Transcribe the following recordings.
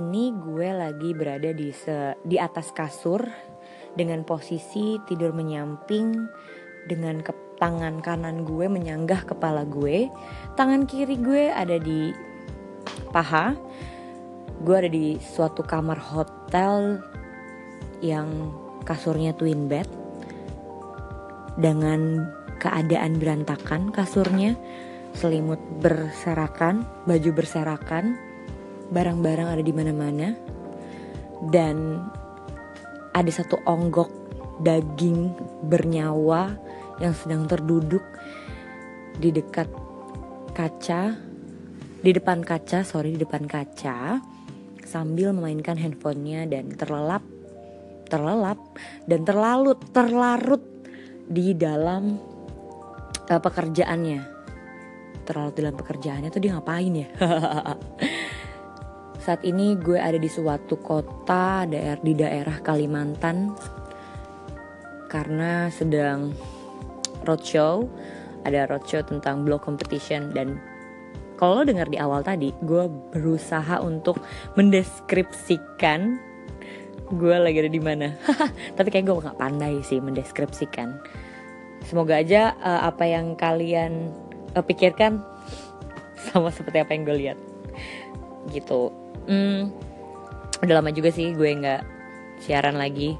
ini gue lagi berada di se di atas kasur dengan posisi tidur menyamping dengan ke tangan kanan gue menyanggah kepala gue, tangan kiri gue ada di paha. Gue ada di suatu kamar hotel yang kasurnya twin bed dengan keadaan berantakan kasurnya, selimut berserakan, baju berserakan, barang-barang ada di mana-mana, dan ada satu onggok daging bernyawa yang sedang terduduk di dekat kaca, di depan kaca, sorry, di depan kaca, sambil memainkan handphonenya dan terlelap, terlelap dan terlalut, terlarut di dalam uh, pekerjaannya. Terlalu dalam pekerjaannya tuh dia ngapain ya saat ini gue ada di suatu kota daerah di daerah Kalimantan. Karena sedang roadshow ada roadshow tentang blog competition. Dan kalau lo dengar di awal tadi gue berusaha untuk mendeskripsikan gue lagi ada di mana. Tapi kayak gue nggak pandai sih mendeskripsikan. Semoga aja uh, apa yang kalian uh, pikirkan sama seperti apa yang gue lihat. Gitu hmm, udah lama juga sih gue nggak siaran lagi.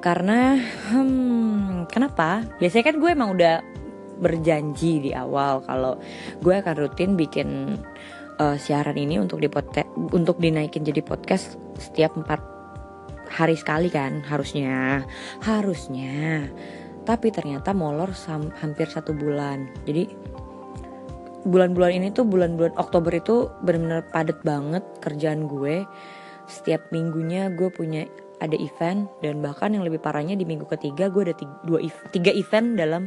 Karena hmm, kenapa? Biasanya kan gue emang udah berjanji di awal kalau gue akan rutin bikin uh, siaran ini untuk di untuk dinaikin jadi podcast setiap empat hari sekali kan harusnya. Harusnya. Tapi ternyata molor hampir satu bulan. Jadi bulan-bulan ini tuh bulan-bulan Oktober itu benar-benar padat banget kerjaan gue. Setiap minggunya gue punya ada event dan bahkan yang lebih parahnya di minggu ketiga gue ada tiga, dua, tiga event dalam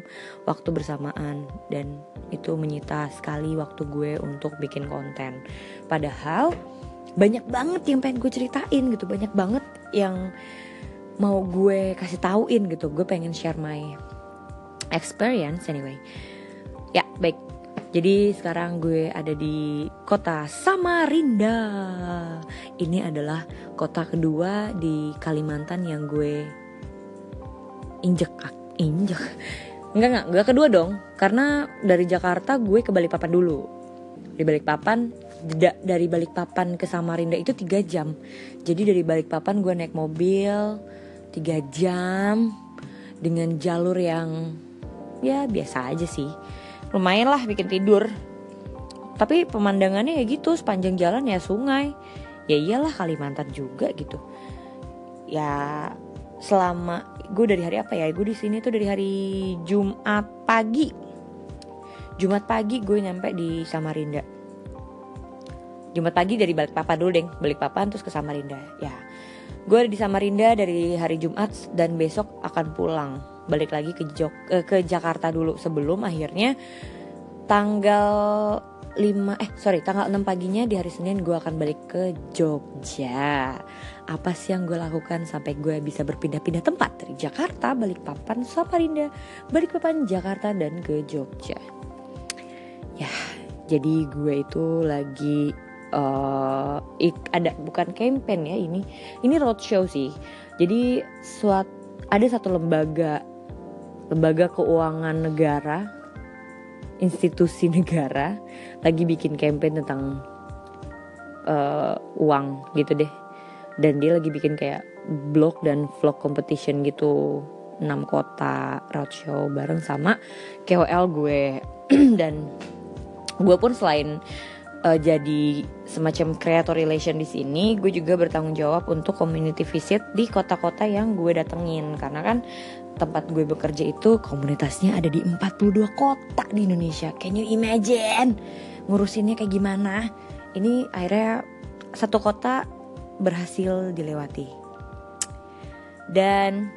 waktu bersamaan. Dan itu menyita sekali waktu gue untuk bikin konten. Padahal banyak banget yang pengen gue ceritain gitu banyak banget yang mau gue kasih tauin gitu gue pengen share my experience anyway. Ya baik jadi sekarang gue ada di kota Samarinda. Ini adalah kota kedua di Kalimantan yang gue injek injek. Enggak enggak enggak kedua dong. Karena dari Jakarta gue ke Balikpapan dulu. Di Balikpapan dari Balikpapan ke Samarinda itu tiga jam. Jadi dari Balikpapan gue naik mobil tiga jam dengan jalur yang ya biasa aja sih lumayan lah bikin tidur. Tapi pemandangannya ya gitu sepanjang jalan ya sungai. Ya iyalah Kalimantan juga gitu. Ya selama gue dari hari apa ya? Gue di sini tuh dari hari Jumat pagi. Jumat pagi gue nyampe di Samarinda. Jumat pagi dari Balikpapan dulu deh Balikpapan terus ke Samarinda. Ya gue di Samarinda dari hari Jumat dan besok akan pulang balik lagi ke Jok eh, ke Jakarta dulu. Sebelum akhirnya tanggal 5 eh sorry tanggal 6 paginya di hari Senin gue akan balik ke Jogja. Apa sih yang gue lakukan sampai gue bisa berpindah-pindah tempat? Dari Jakarta balik papan Samarinda balik papan Jakarta dan ke Jogja. Ya jadi gue itu lagi uh, ada bukan campaign ya ini ini roadshow sih. Jadi suat ada satu lembaga lembaga keuangan negara institusi negara lagi bikin campaign tentang uh, uang gitu deh. Dan dia lagi bikin kayak blog dan vlog competition gitu enam kota roadshow bareng sama KOL gue. Dan gue pun selain uh, jadi semacam creator relation di sini, gue juga bertanggung jawab untuk community visit di kota-kota yang gue datengin karena kan tempat gue bekerja itu komunitasnya ada di 42 kota di Indonesia. Can you imagine ngurusinnya kayak gimana? Ini akhirnya satu kota berhasil dilewati. Dan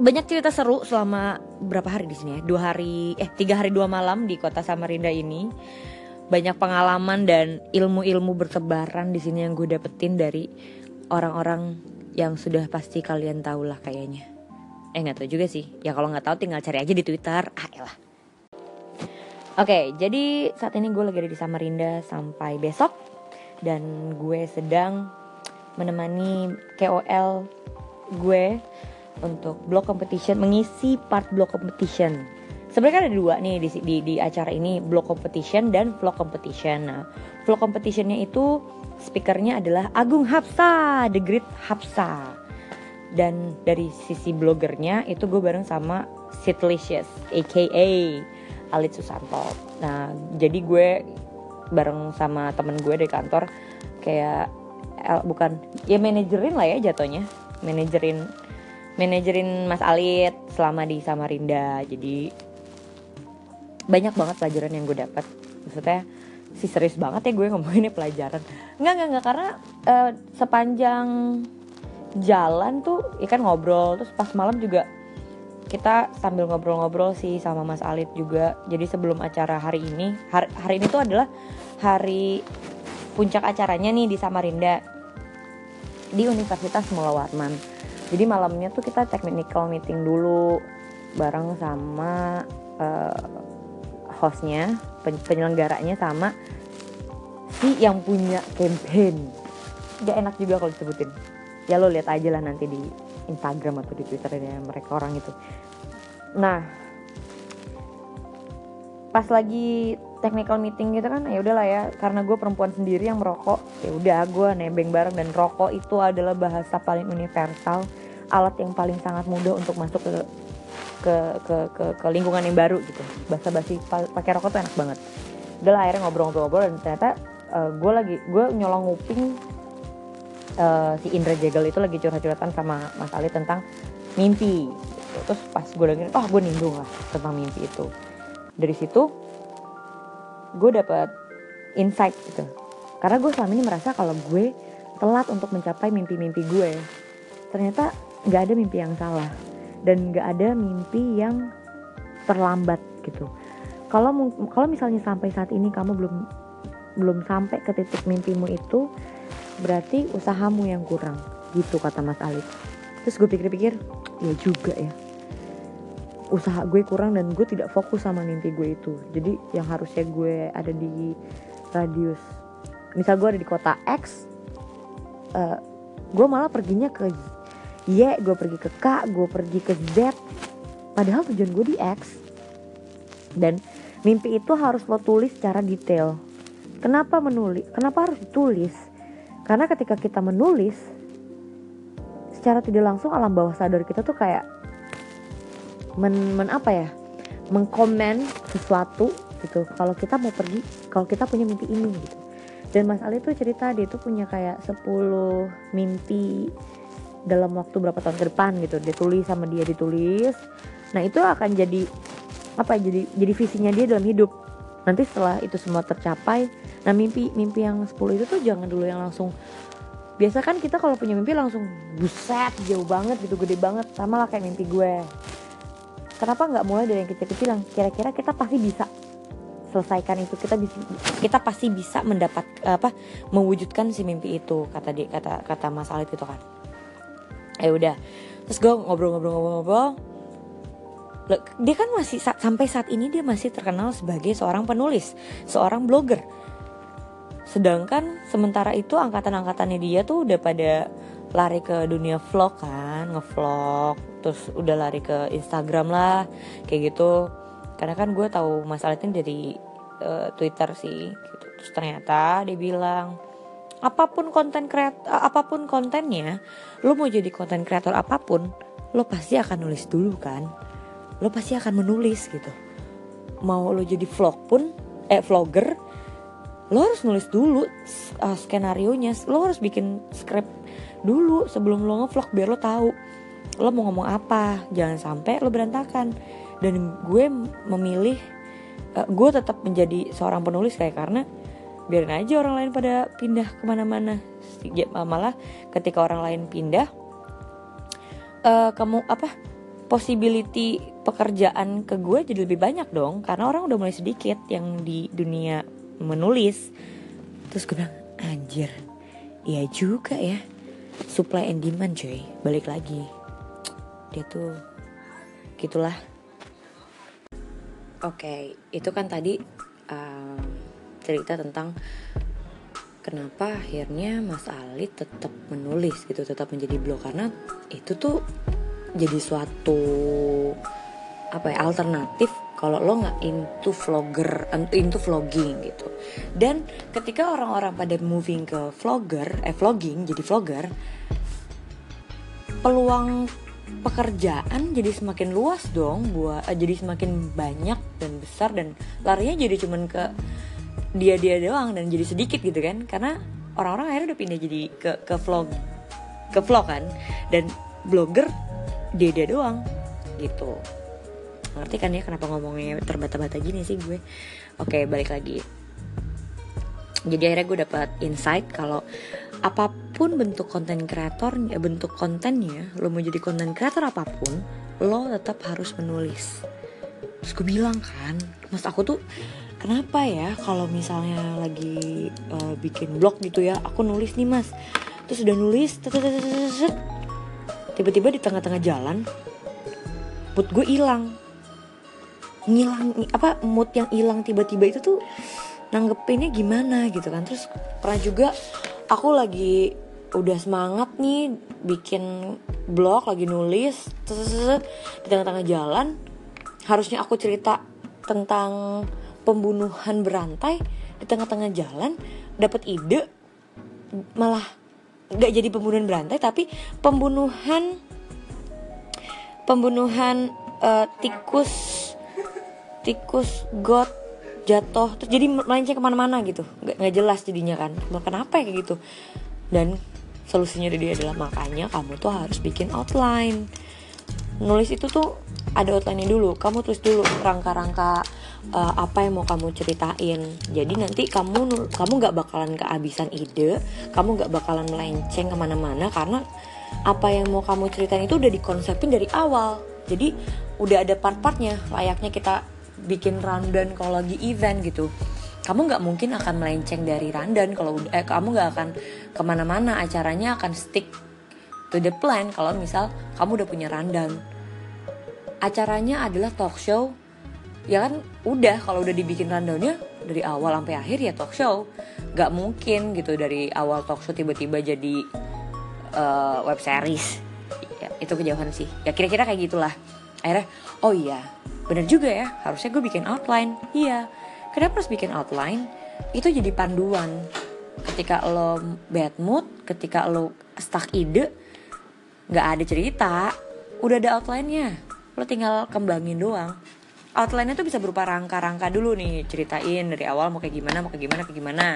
banyak cerita seru selama berapa hari di sini ya? Dua hari, eh tiga hari dua malam di kota Samarinda ini banyak pengalaman dan ilmu-ilmu bertebaran di sini yang gue dapetin dari orang-orang yang sudah pasti kalian tahu lah kayaknya. Eh nggak tahu juga sih. Ya kalau nggak tahu tinggal cari aja di Twitter. Ah elah. Oke, jadi saat ini gue lagi ada di Samarinda sampai besok. dan gue sedang menemani KOL gue untuk blog competition mengisi part blog competition sebenarnya kan ada dua nih di, di, di acara ini blog competition dan vlog competition. Nah vlog competitionnya itu speakernya adalah Agung Hapsa the great Hapsa. Dan dari sisi blogernya itu gue bareng sama Sitlicious aka Alit Susanto. Nah jadi gue bareng sama temen gue dari kantor kayak bukan ya manajerin lah ya jatuhnya. Manajerin manajerin Mas Alit selama di Samarinda. Jadi banyak banget pelajaran yang gue dapat maksudnya si serius banget ya gue ngomonginnya pelajaran. Nggak nggak nggak karena uh, sepanjang jalan tuh ikan ya ngobrol terus pas malam juga kita sambil ngobrol-ngobrol sih sama Mas Alit juga. Jadi sebelum acara hari ini hari, hari ini tuh adalah hari puncak acaranya nih di Samarinda di Universitas Mula Warman. Jadi malamnya tuh kita technical meeting dulu bareng sama uh, hostnya penyelenggaranya sama si yang punya campaign. Gak enak juga kalau disebutin. Ya lo lihat aja lah nanti di Instagram atau di Twitternya mereka orang itu. Nah pas lagi technical meeting gitu kan ya udahlah ya. Karena gue perempuan sendiri yang merokok ya udah gue nebeng bareng dan rokok itu adalah bahasa paling universal alat yang paling sangat mudah untuk masuk ke ke ke ke, ke lingkungan yang baru gitu. Bahasa basi pakai rokok tuh enak banget. Udah lah akhirnya ngobrol-ngobrol dan ternyata uh, eh, gue lagi gue nyolong nguping uh, si Indra Jegel itu lagi curhat-curhatan sama Mas Ali tentang mimpi gitu. terus pas gue dengerin oh gue nimbrung lah tentang mimpi itu. Dari situ gue dapet insight gitu. Karena gue selama ini merasa kalau gue telat untuk mencapai mimpi-mimpi gue ternyata nggak ada mimpi yang salah dan nggak ada mimpi yang terlambat gitu. Kalau kalau misalnya sampai saat ini kamu belum belum sampai ke titik mimpimu itu berarti usahamu yang kurang gitu kata Mas Alif. Terus gue pikir-pikir ya juga ya. Usaha gue kurang dan gue tidak fokus sama mimpi gue itu. Jadi yang harusnya gue ada di radius misal gue ada di kota X uh, gue malah perginya ke Y gue pergi ke K gue pergi ke Z. Padahal tujuan gue di X. Dan mimpi itu harus lo tulis secara detail. Kenapa menulis kenapa harus ditulis? Karena ketika kita menulis secara tidak langsung alam bawah sadar kita tuh kayak men, men apa ya? Mengkomen sesuatu gitu. Kalau kita mau pergi kalau kita punya mimpi ini gitu. Dan Mas Ali tuh cerita dia tuh punya kayak 10 mimpi dalam waktu berapa tahun ke depan gitu ditulis sama dia ditulis. Nah itu akan jadi apa ya, jadi jadi visinya dia dalam hidup. Nanti setelah itu semua tercapai nah mimpi mimpi yang 10 itu tuh jangan dulu yang langsung biasa kan kita kalau punya mimpi langsung buset jauh banget gitu gede banget sama lah kayak mimpi gue. Kenapa nggak mulai dari yang kecil-kecil yang kira-kira kita pasti bisa selesaikan itu kita bisa kita pasti bisa mendapat apa mewujudkan si mimpi itu kata dia kata kata Mas Alif itu kan ya udah. Terus gue ngobrol-ngobrol-ngobrol dia kan masih sampai saat ini dia masih terkenal sebagai seorang penulis seorang blogger. Sedangkan sementara itu angkatan-angkatannya dia tuh udah pada lari ke dunia vlog kan ngevlog terus udah lari ke Instagram lah kayak gitu. Karena kan gue tahu masalah ini dari uh, Twitter sih gitu. terus ternyata dia bilang apa pun konten kreat apa pun kontennya lo mau jadi konten kreator apa pun lo pasti akan nulis dulu kan. Lo pasti akan menulis gitu. Mau lo jadi vlog pun eh vlogger lo harus nulis dulu uh, skenario nya lo harus bikin script dulu sebelum lo ngevlog biar lo tahu lo mau ngomong apa. Jangan sampai lo berantakan. Dan gue memilih uh, gue tetap menjadi seorang penulis kayak karena biarin aja orang lain pada pindah ke mana-mana. Ya, malah ketika orang lain pindah uh, kamu apa possibility pekerjaan ke gue jadi lebih banyak dong. Karena orang udah mulai sedikit yang di dunia menulis. Terus gue bilang anjir iya juga ya. Supply and demand cuy. Balik lagi. Dia tuh gitulah. Oke okay, itu kan tadi cerita tentang kenapa akhirnya Mas Ali tetap menulis gitu tetap menjadi blog. Karena itu tuh jadi suatu apa ya alternatif kalau lo nggak into vlogger into vlogging gitu. Dan ketika orang-orang pada moving ke vlogger eh vlogging jadi vlogger peluang pekerjaan jadi semakin luas dong buat eh, jadi semakin banyak dan besar dan larinya jadi cuman ke dia dia doang dan jadi sedikit gitu kan. Karena orang-orang akhirnya udah pindah jadi ke ke vlog ke vlog kan. Dan blogger dia dia doang gitu. Ngerti kan ya kenapa ngomongnya terbata-bata gini sih gue? Oke balik lagi. Jadi akhirnya gue dapat insight kalau apa pun bentuk konten kreator ya bentuk kontennya lo mau jadi konten kreator apa pun lo tetap harus menulis. Terus gue bilang kan mas aku tuh kenapa ya kalau misalnya lagi uh, bikin blog gitu ya aku nulis nih mas. Terus udah nulis tiba-tiba di tengah-tengah jalan mood gue hilang. Ngilang apa mood yang hilang tiba-tiba itu tuh nanggepinnya gimana gitu kan. Terus pernah juga aku lagi udah semangat nih bikin blog lagi nulis di tengah-tengah jalan harusnya aku cerita tentang pembunuhan berantai di tengah-tengah jalan dapat ide malah nggak jadi pembunuhan berantai tapi pembunuhan pembunuhan uh, tikus tikus got jatuh terus jadi melenceng ke mana-mana gitu. Nggak jelas jadinya kan. Kenapa ya kayak gitu? Dan solusinya dari dia adalah makanya kamu tuh harus bikin outline. Nulis itu tuh ada outline dulu. Kamu tulis dulu rangka-rangka uh, apa yang mau kamu ceritain. Jadi nanti kamu kamu nggak bakalan kehabisan ide kamu nggak bakalan melenceng ke mana-mana karena apa yang mau kamu ceritain itu udah dikonsepin dari awal. Jadi udah ada part-partnya layaknya kita bikin rundown kalau lagi event gitu. Kamu nggak mungkin akan melenceng dari rundown kalau eh kamu nggak akan ke mana-mana acaranya akan stick to the plan kalau misal kamu udah punya rundown. Acaranya adalah talk show ya kan udah kalau udah dibikin rundownnya dari awal sampai akhir ya talk show. Nggak mungkin gitu dari awal talk show tiba-tiba jadi uh, web series. Ya, itu kejauhan sih. Ya kira-kira kayak gitulah. Akhirnya oh iya bener juga ya harusnya gue bikin outline. Iya. Kenapa harus bikin outline? Itu jadi panduan. Ketika lo bad mood ketika lo stuck ide nggak ada cerita. Udah ada outline-nya. Lo tinggal kembangin doang outline-nya tuh bisa berupa rangka-rangka dulu nih. Ceritain dari awal mau kayak gimana mau kayak gimana kayak gimana.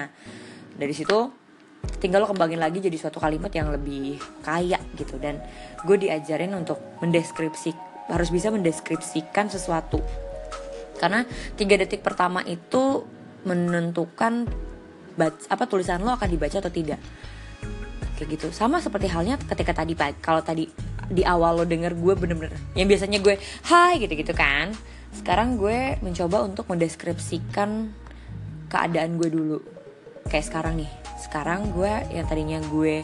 Dari situ tinggal lo kembangin lagi jadi suatu kalimat yang lebih kaya gitu. Dan gue diajarin untuk mendeskripsi harus bisa mendeskripsikan sesuatu. Karena tiga detik pertama itu menentukan apa tulisan lo akan dibaca atau tidak. Kayak gitu. Sama seperti halnya ketika tadi kalau tadi di awal lo denger gue bener-bener yang biasanya gue hai gitu-gitu kan sekarang gue mencoba untuk mendeskripsikan keadaan gue dulu. Kayak sekarang nih. Sekarang gue yang tadinya gue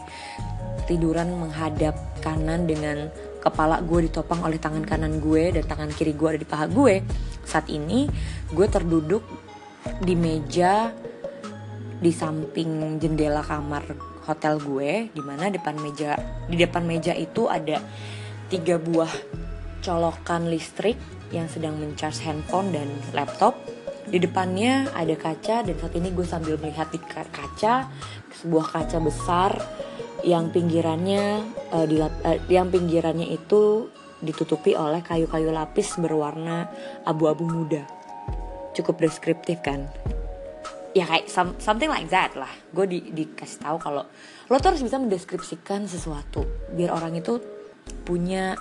tiduran menghadap kanan dengan kepala gue ditopang oleh tangan kanan gue dan tangan kiri gue ada di paha gue saat ini gue terduduk di meja di samping jendela kamar hotel gue di mana depan meja di depan meja itu ada tiga buah colokan listrik yang sedang mencharge handphone dan laptop. Di depannya ada kaca dan saat ini gue sambil melihat di kaca sebuah kaca besar yang pinggirannya uh, di, uh, yang pinggirannya itu ditutupi oleh kayu-kayu lapis berwarna abu-abu muda. Cukup deskriptif kan? Ya kayak some, something like that lah. Gue di, dikasih tahu kalau lo tuh harus bisa mendeskripsikan sesuatu biar orang itu punya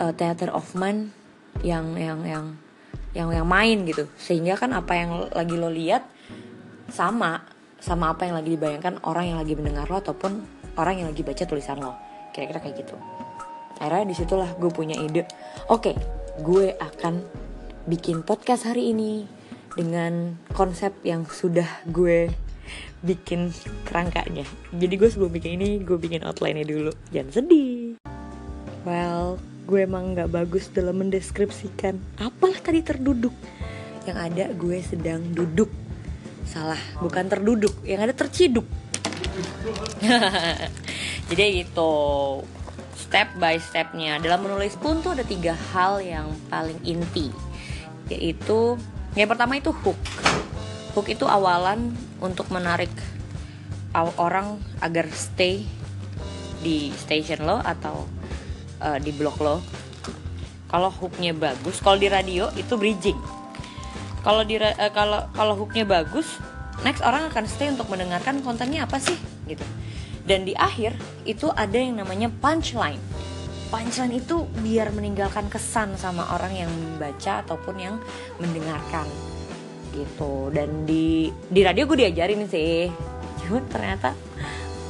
uh, theater of mind yang yang yang yang yang main gitu. Sehingga kan apa yang lagi lo lihat sama sama apa yang lagi dibayangkan orang yang lagi mendengar lo ataupun orang yang lagi baca tulisan lo. Kira-kira kayak gitu. Akhirnya di situlah gue punya ide. Oke gue akan bikin podcast hari ini dengan konsep yang sudah gue bikin kerangkanya. Jadi gue sebelum bikin ini gue bikin outline-nya dulu. Jangan sedih. Well gue emang gak bagus dalam mendeskripsikan. Apalah tadi terduduk? Yang ada gue sedang duduk. Salah bukan terduduk yang ada terciduk. Jadi gitu step by stepnya. Dalam menulis pun tuh ada tiga hal yang paling inti yaitu yang pertama itu hook. Hook itu awalan untuk menarik orang agar stay di station lo atau uh, di blog lo kalau hooknya bagus kalau di radio itu bridging. Kalau di uh, kalau kalau hooknya bagus next orang akan stay untuk mendengarkan kontennya apa sih gitu. Dan di akhir itu ada yang namanya punchline. Punchline itu biar meninggalkan kesan sama orang yang membaca ataupun yang mendengarkan gitu. Dan di di radio gue diajarin sih. Cuma ternyata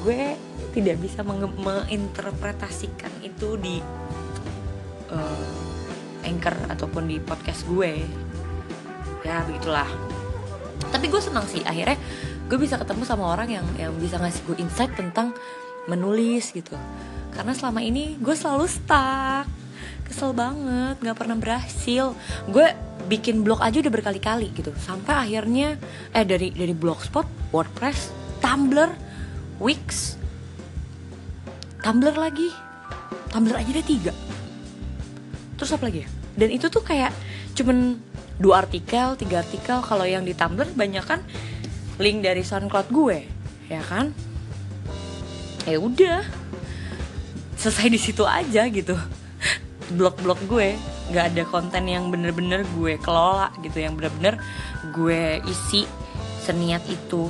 gue tidak bisa menginterpretasikan itu di uh, anchor ataupun di podcast gue. Ya begitulah. Tapi gue senang sih akhirnya gue bisa ketemu sama orang yang yang bisa ngasih gue insight tentang menulis gitu. Karena selama ini gue selalu stuck. Kesel banget nggak pernah berhasil. Gue bikin blog aja udah berkali-kali gitu. Sampai akhirnya eh dari dari blogspot wordpress tumblr wix tumblr lagi. Tumblr aja deh tiga. Terus apa lagi ya? Dan itu tuh kayak cuman dua artikel tiga artikel. Kalau yang di tumblr banyak kan link dari SoundCloud gue ya kan? Ya udah. Selesai di situ aja gitu. Blog-blog gue. Nggak ada konten yang bener-bener gue kelola gitu yang bener-bener gue isi seniat itu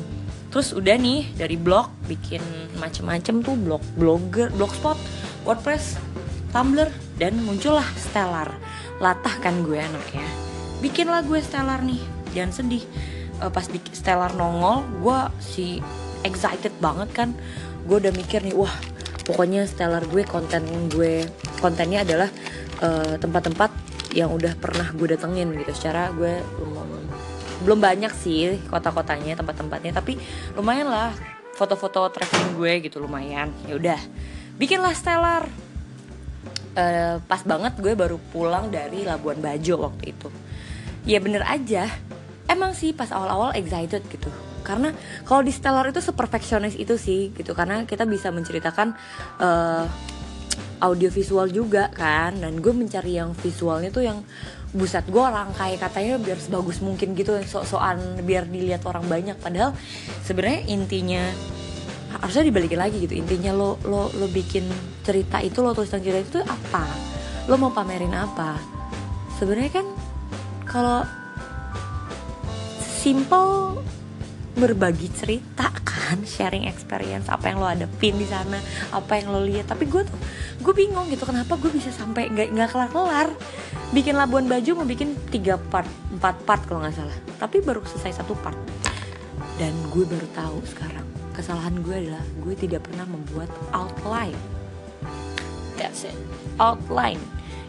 terus udah nih dari blog bikin macem-macem tuh blog blogger blogspot wordpress tumblr dan muncullah stellar. Latah kan gue anaknya. Bikinlah gue stellar nih. Jangan sedih. Uh, pas di Stellar nongol gue si excited banget kan. Gue udah mikir nih wah pokoknya Stellar gue konten gue kontennya adalah eh, tempat-tempat uh, yang udah pernah gue datengin gitu. Secara gue belum banyak sih kota-kotanya tempat-tempatnya tapi lumayan lah. Foto-foto traveling gue gitu lumayan. Ya udah bikinlah Stellar. Uh, pas banget gue baru pulang dari Labuan Bajo waktu itu. Ya bener aja emang sih pas awal-awal excited gitu. Karena kalau di Stellar itu seperfeksionis itu sih gitu karena kita bisa menceritakan uh, audio visual juga kan. Dan gue mencari yang visualnya tuh yang buset gue rangkai katanya biar sebagus mungkin gitu sok-sokan biar dilihat orang banyak. Padahal sebenarnya intinya harusnya dibalikin lagi gitu. Intinya lo lo lo bikin cerita itu lo tulis cerita itu apa? Lo mau pamerin apa? Sebenarnya kan kalau simple berbagi cerita kan sharing experience apa yang lo pin di sana apa yang lo lihat. Tapi gue tuh gue bingung gitu kenapa gue bisa sampai nggak nggak kelar kelar bikin Labuan Bajo mau bikin tiga part empat part kalau nggak salah. Tapi baru selesai satu part. Dan gue baru tahu sekarang kesalahan gue adalah gue tidak pernah membuat outline. That's it. Outline.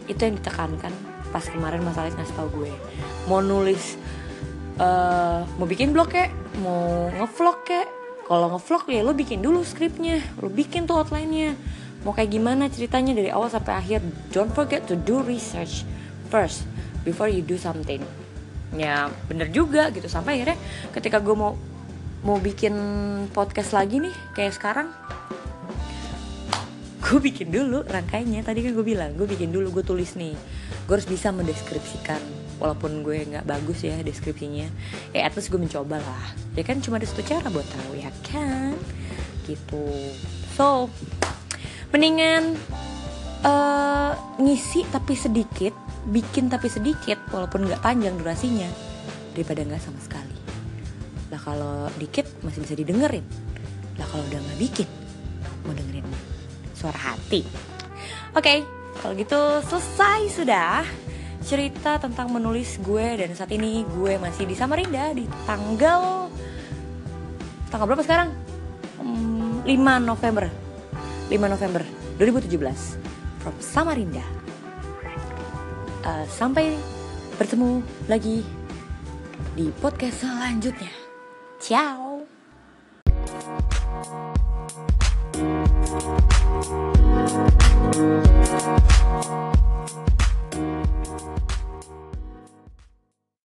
Itu yang ditekankan pas kemarin masalah ngasih tau gue. Mau nulis uh, mau bikin blog kek mau ngevlog kek kalau ngevlog ya lo bikin dulu skripnya. Lo bikin tuh outline-nya. Mau kayak gimana ceritanya dari awal sampai akhir? Don't forget to do research first before you do something. Ya bener juga gitu. Sampai akhirnya ketika gue mau mau bikin podcast lagi nih kayak sekarang gue bikin dulu rangkainya tadi kan gue bilang gue bikin dulu gue tulis nih. Gue harus bisa mendeskripsikan walaupun gue nggak bagus ya deskripsinya ya at least gue mencoba lah. Ya kan cuma ada satu cara buat tahu ya kan? Gitu. So mendingan uh, ngisi tapi sedikit bikin tapi sedikit walaupun nggak panjang durasinya daripada nggak sama sekali. Lah kalau dikit masih bisa didengerin. Lah kalau udah nggak bikin mau dengerin suara hati. Oke okay, kalau gitu selesai sudah cerita tentang menulis gue dan saat ini gue masih di Samarinda di tanggal tanggal berapa sekarang? Hmm, 5 November 5 November 2017 from Samarinda uh, sampai bertemu lagi di podcast selanjutnya ciao